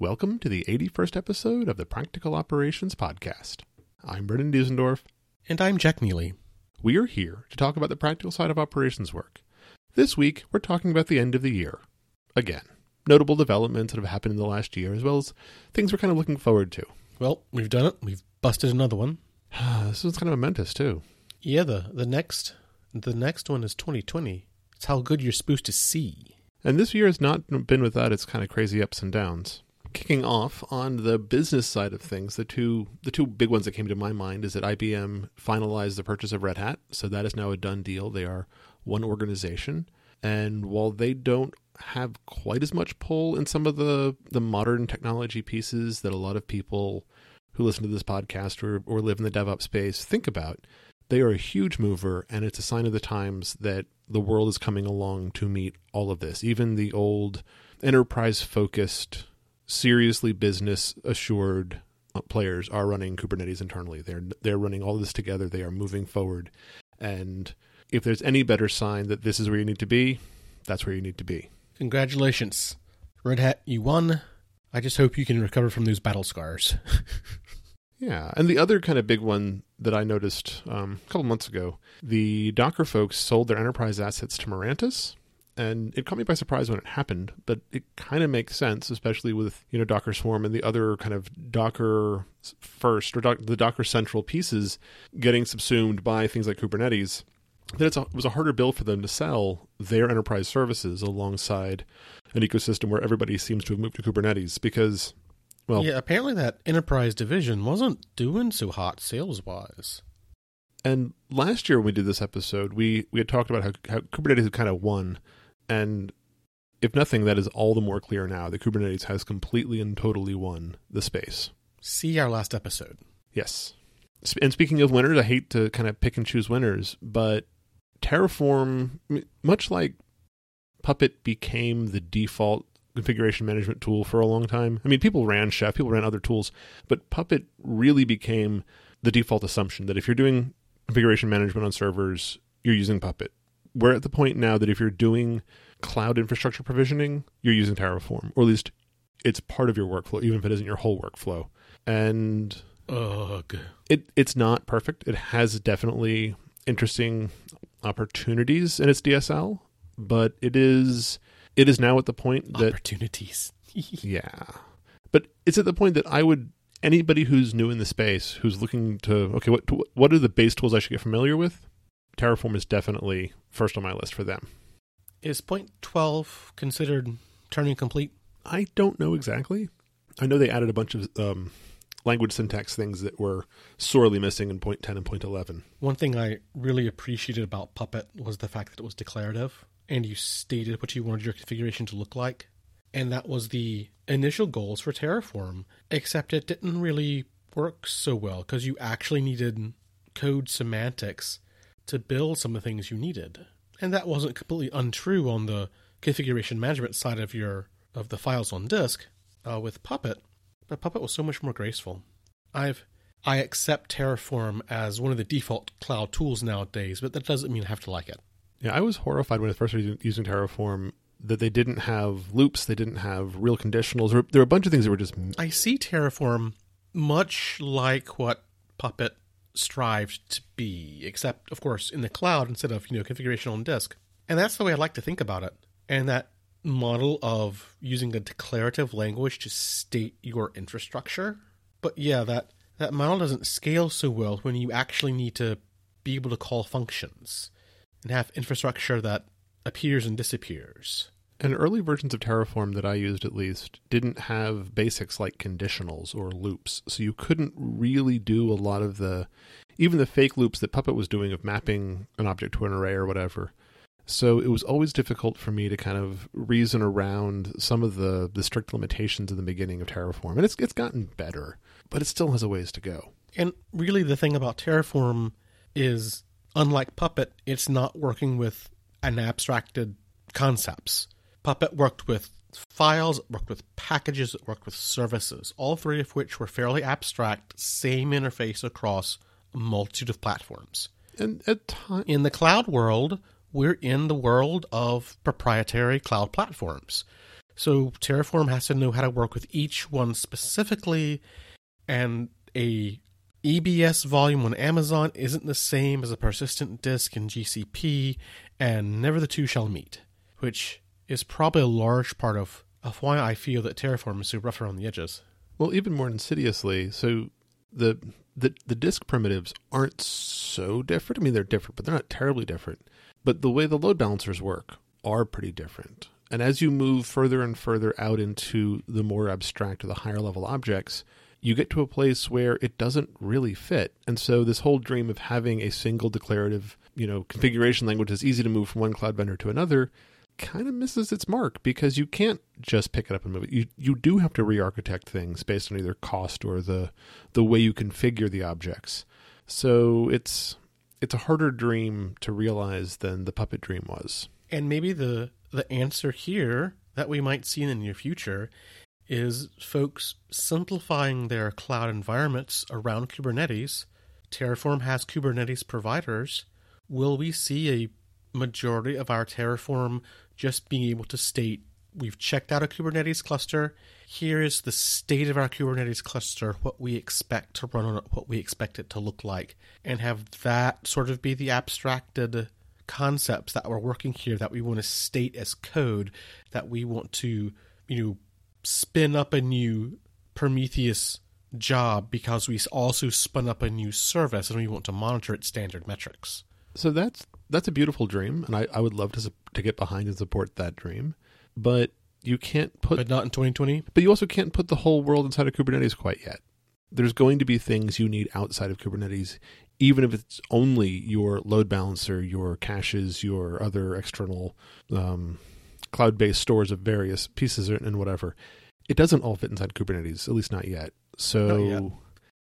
Welcome to the 81st episode of the Practical Operations Podcast. I'm Brendan Diesendorf. And I'm Jack Neely. We are here to talk about the practical side of operations work. This week, we're talking about the end of the year. Again, notable developments that have happened in the last year, as well as things we're kind of looking forward to. Well, we've done it. We've busted another one. this one's kind of momentous, too. Yeah, the, the next the next one is 2020. It's how good you're supposed to see. And this year has not been without its kind of crazy ups and downs. Kicking off on the business side of things, the two the two big ones that came to my mind is that IBM finalized the purchase of Red Hat, so that is now a done deal. They are one organization, and while they don't have quite as much pull in some of the the modern technology pieces that a lot of people who listen to this podcast or, or live in the DevOps space think about, they are a huge mover, and it's a sign of the times that the world is coming along to meet all of this. Even the old enterprise focused, seriously business assured players are running Kubernetes internally. They're they're running all of this together. They are moving forward, and if there's any better sign that this is where you need to be, that's where you need to be. Congratulations, Red Hat! You won. I just hope you can recover from those battle scars. Yeah, and the other kind of big one that I noticed um, a couple months ago, the Docker folks sold their enterprise assets to Mirantis, and it caught me by surprise when it happened. But it kind of makes sense, especially with you know Docker Swarm and the other kind of Docker first or doc- the Docker Central pieces getting subsumed by things like Kubernetes. That it was a harder bill for them to sell their enterprise services alongside an ecosystem where everybody seems to have moved to Kubernetes because well, yeah, apparently that enterprise division wasn't doing so hot sales wise. And last year when we did this episode, we we had talked about how, how Kubernetes had kind of won, and if nothing, that is all the more clear now that Kubernetes has completely and totally won the space. See our last episode. Yes. And speaking of winners, I hate to kind of pick and choose winners, but Terraform, much like Puppet became the default configuration management tool for a long time. I mean, people ran Chef, people ran other tools, but Puppet really became the default assumption that if you're doing configuration management on servers, you're using Puppet. We're at the point now that if you're doing cloud infrastructure provisioning, you're using Terraform, or at least it's part of your workflow, even if it isn't your whole workflow. And Ugh. it it's not perfect. It has definitely interesting opportunities in its DSL, but it is it is now at the point that opportunities. yeah, but it's at the point that I would anybody who's new in the space who's looking to okay, what what are the base tools I should get familiar with? Terraform is definitely first on my list for them. Is point twelve considered Turing complete? I don't know exactly. I know they added a bunch of um, language syntax things that were sorely missing in point 10 and point 11. One thing I really appreciated about Puppet was the fact that it was declarative and you stated what you wanted your configuration to look like. And that was the initial goals for Terraform, except it didn't really work so well because you actually needed code semantics to build some of the things you needed. And that wasn't completely untrue on the configuration management side of your of the files on disk uh, with Puppet, but Puppet was so much more graceful. I've I accept Terraform as one of the default cloud tools nowadays, but that doesn't mean I have to like it. Yeah, I was horrified when I first started using Terraform that they didn't have loops, they didn't have real conditionals. There were a bunch of things that were just. I see Terraform much like what Puppet strived to be, except of course in the cloud instead of you know configuration on disk. And that's the way I like to think about it. And that model of using a declarative language to state your infrastructure. But yeah, that that model doesn't scale so well when you actually need to be able to call functions and have infrastructure that appears and disappears. And early versions of Terraform that I used at least didn't have basics like conditionals or loops. So you couldn't really do a lot of the, even the fake loops that Puppet was doing of mapping an object to an array or whatever. So it was always difficult for me to kind of reason around some of the, the strict limitations in the beginning of Terraform. And it's, it's gotten better, but it still has a ways to go. And really, the thing about Terraform is unlike Puppet, it's not working with an abstracted concepts. Puppet worked with files, worked with packages, worked with services, all three of which were fairly abstract, same interface across a multitude of platforms. And at time- in the cloud world, we're in the world of proprietary cloud platforms. So Terraform has to know how to work with each one specifically, and a EBS volume on Amazon isn't the same as a persistent disk in GCP, and never the two shall meet, which is probably a large part of, of why I feel that Terraform is so rough around the edges. Well, even more insidiously, so the the the disk primitives aren't so different. I mean, they're different, but they're not terribly different. But the way the load balancers work are pretty different. And as you move further and further out into the more abstract or the higher level objects, you get to a place where it doesn't really fit. And so this whole dream of having a single declarative, you know, configuration language that's easy to move from one cloud vendor to another kind of misses its mark because you can't just pick it up and move it. You you do have to re-architect things based on either cost or the the way you configure the objects. So it's it's a harder dream to realize than the puppet dream was. And maybe the the answer here that we might see in the near future is folks simplifying their cloud environments around Kubernetes. Terraform has Kubernetes providers. Will we see a majority of our Terraform just being able to state we've checked out a Kubernetes cluster. Here is the state of our Kubernetes cluster, what we expect to run on it, what we expect it to look like, and have that sort of be the abstracted concepts that we're working here that we want to state as code, that we want to, you know, spin up a new Prometheus job because we also spun up a new service and we want to monitor its standard metrics. So that's that's a beautiful dream, and I, I would love to to get behind and support that dream. But you can't put, but not in 2020. But you also can't put the whole world inside of Kubernetes quite yet. There's going to be things you need outside of Kubernetes, even if it's only your load balancer, your caches, your other external um, cloud-based stores of various pieces and whatever. It doesn't all fit inside Kubernetes, at least not yet. So, not yet.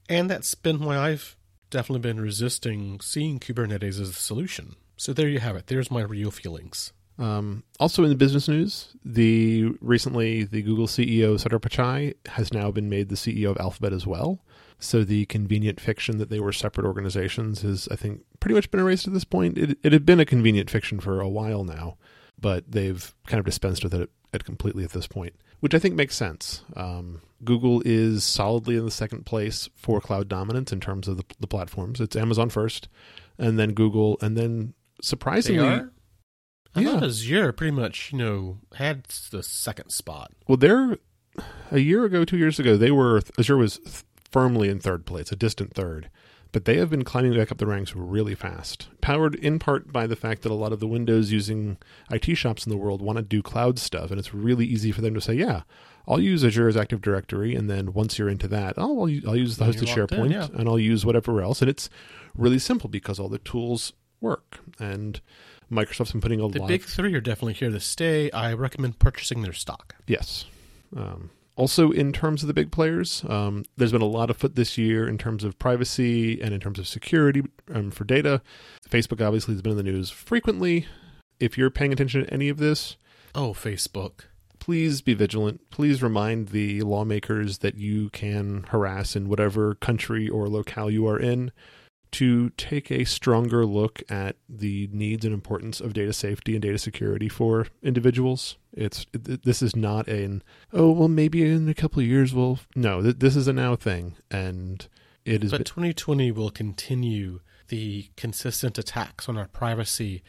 and that's been why I've definitely been resisting seeing Kubernetes as the solution. So there you have it. There's my real feelings. Um, also in the business news, the recently the Google CEO Sundar Pichai has now been made the CEO of Alphabet as well. So the convenient fiction that they were separate organizations has, I think, pretty much been erased at this point. It, it had been a convenient fiction for a while now, but they've kind of dispensed with it at completely at this point, which I think makes sense. Um, Google is solidly in the second place for cloud dominance in terms of the, the platforms. It's Amazon first, and then Google, and then surprisingly, I yeah. thought Azure pretty much, you know, had the second spot. Well, they're a year ago, two years ago, they were Azure was th- firmly in third place, a distant third, but they have been climbing back up the ranks really fast, powered in part by the fact that a lot of the Windows using IT shops in the world want to do cloud stuff, and it's really easy for them to say, yeah. I'll use Azure as Active Directory, and then once you're into that, oh, I'll, I'll use the hosted SharePoint, in, yeah. and I'll use whatever else, and it's really simple because all the tools work. And Microsoft's been putting a the lot. The big three are definitely here to stay. I recommend purchasing their stock. Yes. Um, also, in terms of the big players, um, there's been a lot of foot this year in terms of privacy and in terms of security um, for data. Facebook obviously has been in the news frequently. If you're paying attention to any of this, oh, Facebook. Please be vigilant. Please remind the lawmakers that you can harass in whatever country or locale you are in to take a stronger look at the needs and importance of data safety and data security for individuals. It's this is not an oh well maybe in a couple of years we'll no this is a now thing and it is. But 2020 will continue the consistent attacks on our privacy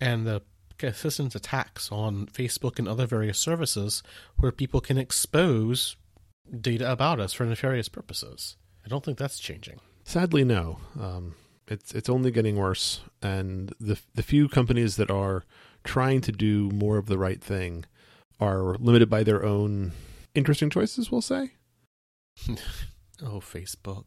and the consistent attacks on Facebook and other various services where people can expose data about us for nefarious purposes. I don't think that's changing. Sadly, no. Um, it's it's only getting worse, and the the few companies that are trying to do more of the right thing are limited by their own interesting choices. We'll say. oh, Facebook.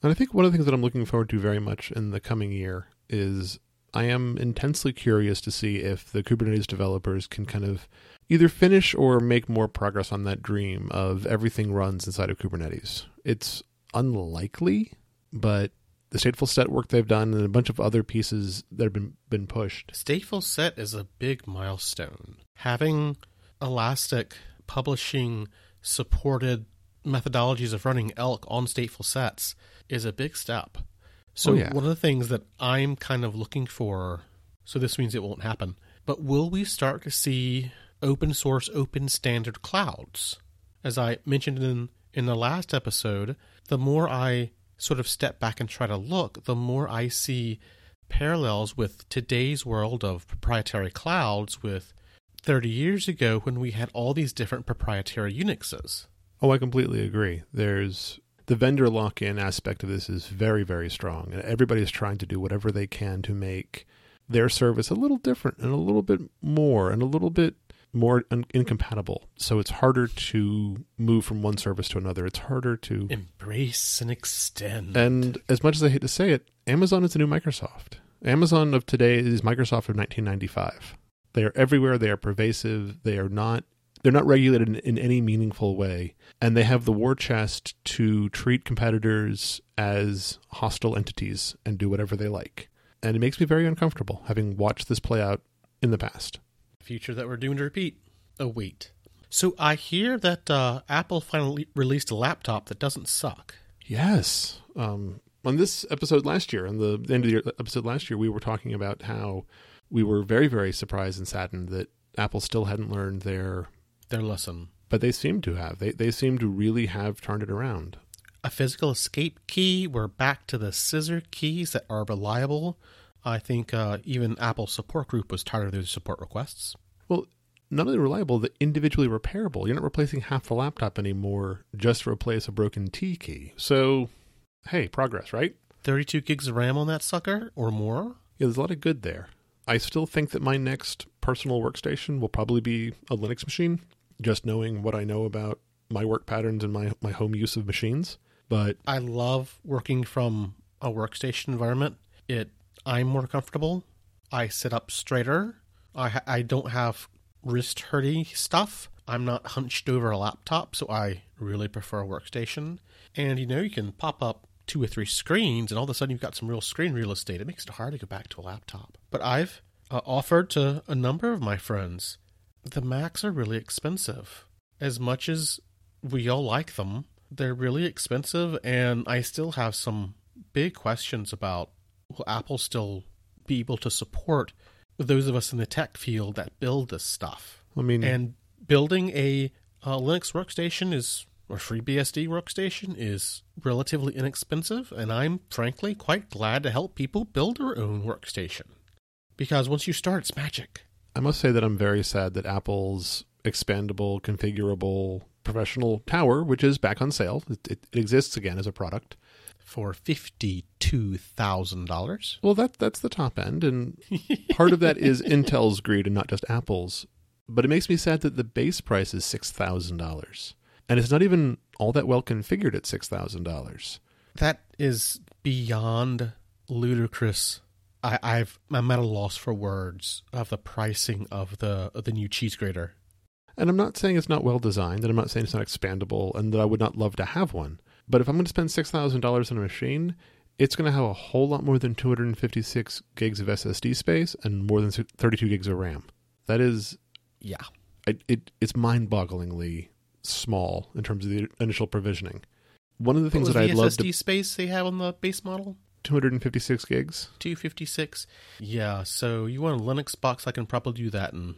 And I think one of the things that I'm looking forward to very much in the coming year is I am intensely curious to see if the Kubernetes developers can kind of either finish or make more progress on that dream of everything runs inside of Kubernetes. It's unlikely but the stateful set work they've done and a bunch of other pieces that have been been pushed. Stateful set is a big milestone. Having Elastic publishing supported methodologies of running elk on stateful sets is a big step. So oh, yeah. one of the things that I'm kind of looking for, so this means it won't happen, but will we start to see open source, open standard clouds. As I mentioned in, in the last episode, the more I sort of step back and try to look, the more I see parallels with today's world of proprietary clouds with 30 years ago when we had all these different proprietary Unixes. Oh, I completely agree. There's the vendor lock in aspect of this is very, very strong. And everybody's trying to do whatever they can to make their service a little different and a little bit more and a little bit more un- incompatible. So it's harder to move from one service to another. It's harder to embrace and extend. And as much as I hate to say it, Amazon is the new Microsoft. Amazon of today is Microsoft of 1995. They are everywhere. They are pervasive. They are not. They're not regulated in, in any meaningful way, and they have the war chest to treat competitors as hostile entities and do whatever they like. And it makes me very uncomfortable having watched this play out in the past. Future that we're doomed to repeat. Oh wait. So I hear that uh, Apple finally released a laptop that doesn't suck. Yes. Um, on this episode last year, on the end of the episode last year, we were talking about how we were very, very surprised and saddened that Apple still hadn't learned their their lesson. But they seem to have. They they seem to really have turned it around. A physical escape key. We're back to the scissor keys that are reliable. I think uh, even Apple support group was tired of those support requests. Well, not only reliable, the individually repairable. You're not replacing half the laptop anymore just to replace a broken T key. So, hey, progress, right? 32 gigs of RAM on that sucker or more? Yeah, there's a lot of good there. I still think that my next personal workstation will probably be a Linux machine, just knowing what I know about my work patterns and my, my home use of machines. But I love working from a workstation environment. It I'm more comfortable. I sit up straighter. I I don't have wrist hurting stuff. I'm not hunched over a laptop, so I really prefer a workstation. And you know, you can pop up two or three screens, and all of a sudden you've got some real screen real estate. It makes it hard to go back to a laptop. But I've uh, offered to a number of my friends the Macs are really expensive. As much as we all like them, they're really expensive, and I still have some big questions about will Apple still be able to support those of us in the tech field that build this stuff? I mean, and building a uh, Linux workstation is or FreeBSD workstation is relatively inexpensive, and I'm frankly quite glad to help people build their own workstation because once you start, it's magic. I must say that I'm very sad that Apple's expandable, configurable professional tower, which is back on sale, it, it exists again as a product for fifty-two thousand dollars. Well, that that's the top end, and part of that is Intel's greed and not just Apple's. But it makes me sad that the base price is six thousand dollars, and it's not even all that well configured at six thousand dollars. That is beyond ludicrous. I, I've I'm at a loss for words of the pricing of the of the new cheese grater. And I'm not saying it's not well designed, and I'm not saying it's not expandable, and that I would not love to have one. But if I'm going to spend six thousand dollars on a machine, it's going to have a whole lot more than 256 gigs of SSD space and more than 32 gigs of RAM. That is, yeah, it, it it's mind-bogglingly small in terms of the initial provisioning. One of the things that I'd love to space they have on the base model. 256 gigs. 256. Yeah, so you want a Linux box? I can probably do that in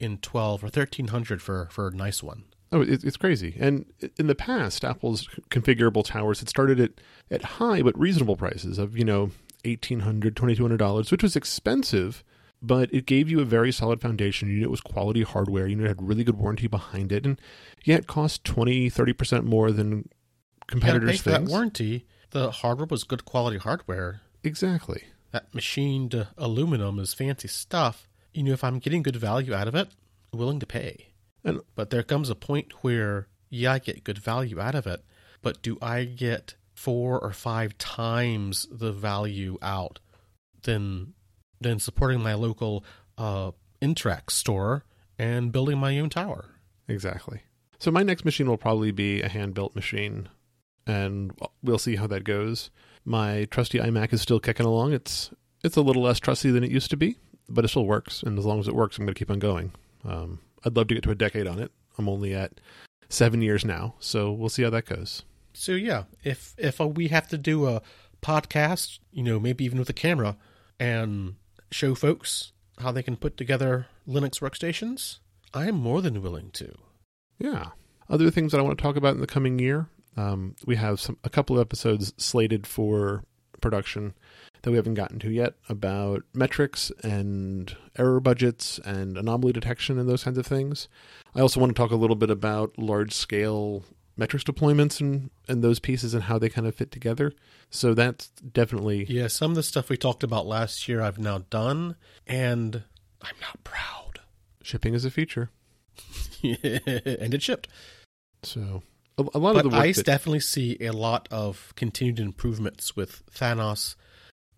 in 12 or 1300 for for a nice one. Oh, it's crazy. And in the past, Apple's configurable towers had started at, at high but reasonable prices of, you know, $1,800, $2,200, which was expensive, but it gave you a very solid foundation. You knew it was quality hardware. You knew it had really good warranty behind it. And yeah, it cost 20, 30% more than competitors' for that warranty, the hardware was good quality hardware. Exactly. That machined uh, aluminum is fancy stuff. You know, if I'm getting good value out of it, I'm willing to pay. And but there comes a point where yeah, I get good value out of it, but do I get four or five times the value out than than supporting my local uh, Interact store and building my own tower? Exactly. So my next machine will probably be a hand built machine, and we'll see how that goes. My trusty iMac is still kicking along. It's it's a little less trusty than it used to be, but it still works. And as long as it works, I'm going to keep on going. Um, I'd love to get to a decade on it. I'm only at seven years now, so we'll see how that goes. So yeah, if if we have to do a podcast, you know, maybe even with a camera, and show folks how they can put together Linux workstations, I'm more than willing to. Yeah. Other things that I want to talk about in the coming year. Um, we have some a couple of episodes slated for production that we haven't gotten to yet about metrics and error budgets and anomaly detection and those kinds of things. I also want to talk a little bit about large scale metrics deployments and, and those pieces and how they kind of fit together. So that's definitely Yeah, some of the stuff we talked about last year I've now done, and I'm not proud. shipping as a feature. and it shipped. So a, a lot But of the work I that- definitely see a lot of continued improvements with Thanos,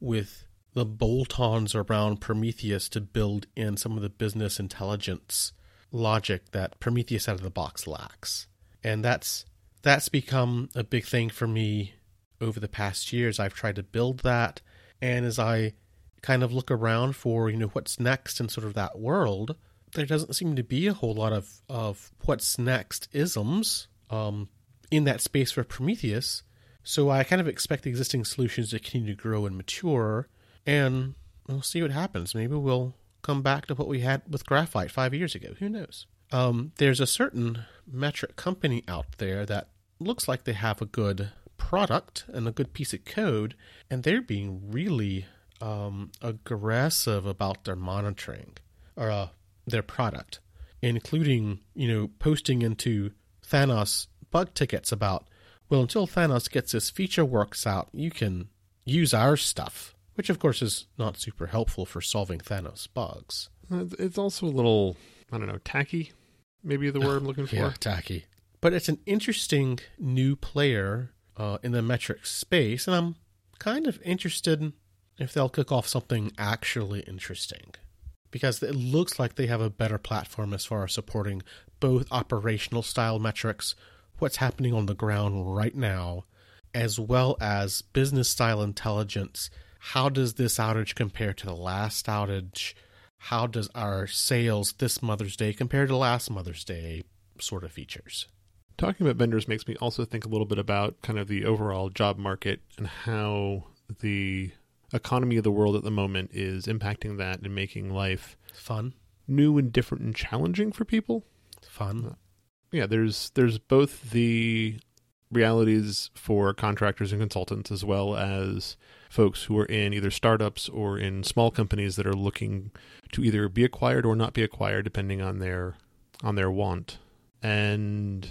with the bolt-ons around Prometheus to build in some of the business intelligence logic that Prometheus out of the box lacks. And that's that's become a big thing for me over the past years. I've tried to build that and as I kind of look around for, you know, what's next in sort of that world, there doesn't seem to be a whole lot of, of what's next isms um, in that space for Prometheus. So I kind of expect the existing solutions to continue to grow and mature, and we'll see what happens. Maybe we'll come back to what we had with graphite five years ago. Who knows? Um, there's a certain metric company out there that looks like they have a good product and a good piece of code, and they're being really um, aggressive about their monitoring or uh, their product, including you know posting into Thanos bug tickets about well until Thanos gets his feature works out, you can use our stuff, which of course is not super helpful for solving Thanos bugs. It's also a little, I don't know, tacky. Maybe the word I'm looking for. Yeah, tacky. But it's an interesting new player uh, in the metric space, and I'm kind of interested if they'll kick off something actually interesting. Because it looks like they have a better platform as far as supporting both operational style metrics, what's happening on the ground right now, as well as business style intelligence. How does this outage compare to the last outage? How does our sales this Mother's Day compare to last Mother's Day sort of features? Talking about vendors makes me also think a little bit about kind of the overall job market and how the economy of the world at the moment is impacting that and making life Fun. new and different and challenging for people. Fun. Uh, Yeah, there's there's both the realities for contractors and consultants as well as folks who are in either startups or in small companies that are looking to either be acquired or not be acquired depending on their on their want. And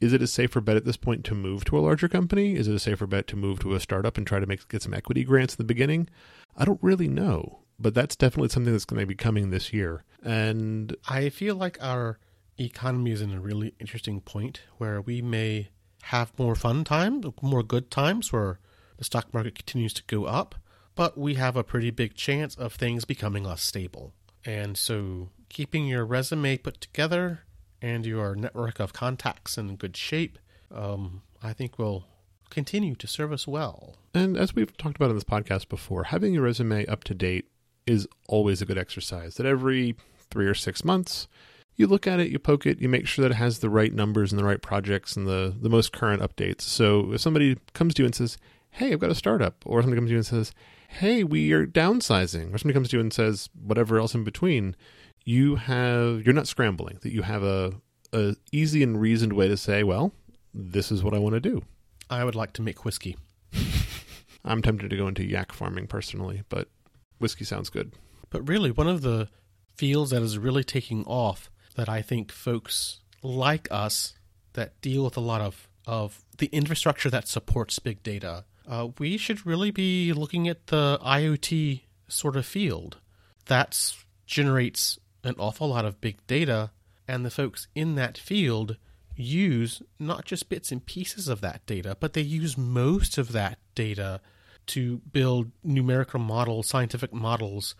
is it a safer bet at this point to move to a larger company? Is it a safer bet to move to a startup and try to make get some equity grants in the beginning? I don't really know, but that's definitely something that's going to be coming this year. And I feel like our economy is in a really interesting point where we may have more fun times, more good times where the stock market continues to go up, but we have a pretty big chance of things becoming less stable. And so keeping your resume put together and your network of contacts in good shape, um, I think will continue to serve us well. And as we've talked about in this podcast before, having your resume up to date is always a good exercise. That every three or six months, you look at it, you poke it, you make sure that it has the right numbers and the right projects and the, the most current updates. So if somebody comes to you and says, Hey, I've got a startup, or somebody comes to you and says, Hey, we are downsizing, or somebody comes to you and says whatever else in between, you have you're not scrambling, that you have a, a easy and reasoned way to say, Well, this is what I want to do. I would like to make whiskey. I'm tempted to go into yak farming personally, but whiskey sounds good. But really, one of the fields that is really taking off that I think folks like us that deal with a lot of, of the infrastructure that supports big data, uh, we should really be looking at the IoT sort of field. That generates an awful lot of big data, and the folks in that field use not just bits and pieces of that data, but they use most of that data to build numerical models, scientific models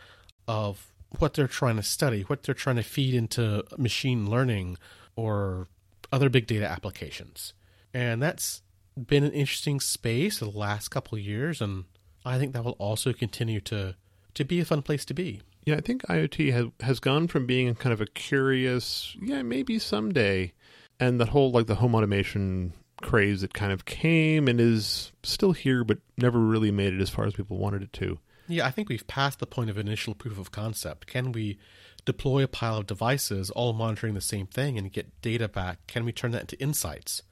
of what they're trying to study, what they're trying to feed into machine learning or other big data applications. And that's been an interesting space the last couple years, and I think that will also continue to to be a fun place to be. Yeah, I think IoT has has gone from being kind of a curious, yeah, maybe someday, and that whole like the home automation craze that kind of came and is still here, but never really made it as far as people wanted it to. Yeah, I think we've passed the point of initial proof of concept. Can we deploy a pile of devices all monitoring the same thing and get data back? Can we turn that into insights?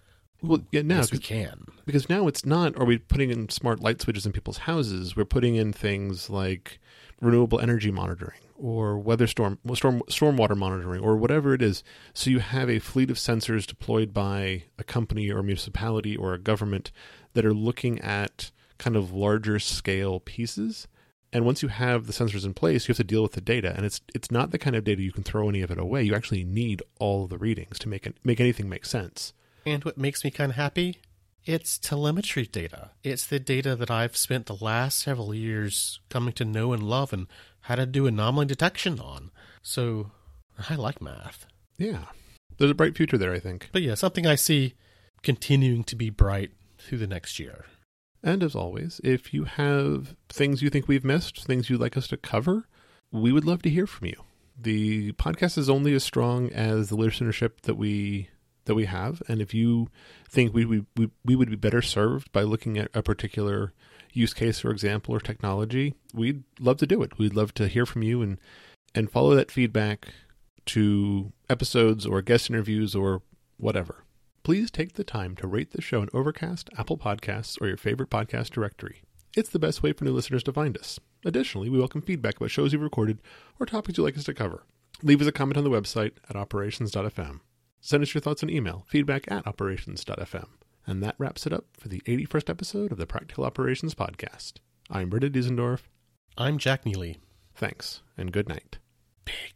Well, yeah, now yes, we can. because now it's not. Are we putting in smart light switches in people's houses? We're putting in things like renewable energy monitoring or weather storm storm stormwater monitoring or whatever it is. So you have a fleet of sensors deployed by a company or a municipality or a government that are looking at kind of larger scale pieces. And once you have the sensors in place, you have to deal with the data, and it's it's not the kind of data you can throw any of it away. You actually need all of the readings to make it, make anything make sense. And what makes me kind of happy? It's telemetry data. It's the data that I've spent the last several years coming to know and love and how to do anomaly detection on. So I like math. Yeah, there's a bright future there, I think. But yeah, something I see continuing to be bright through the next year. And as always, if you have things you think we've missed, things you'd like us to cover, we would love to hear from you. The podcast is only as strong as the listenership that we that we have, and if you think we we we, we would be better served by looking at a particular use case or example or technology, we'd love to do it. We'd love to hear from you and and follow that feedback to episodes or guest interviews or whatever please take the time to rate the show in Overcast, Apple Podcasts, or your favorite podcast directory. It's the best way for new listeners to find us. Additionally, we welcome feedback about shows you've recorded or topics you'd like us to cover. Leave us a comment on the website at operations.fm. Send us your thoughts on email, feedback at operations.fm. And that wraps it up for the 81st episode of the Practical Operations Podcast. I'm Britta Diesendorf. I'm Jack Neely. Thanks, and good night. Big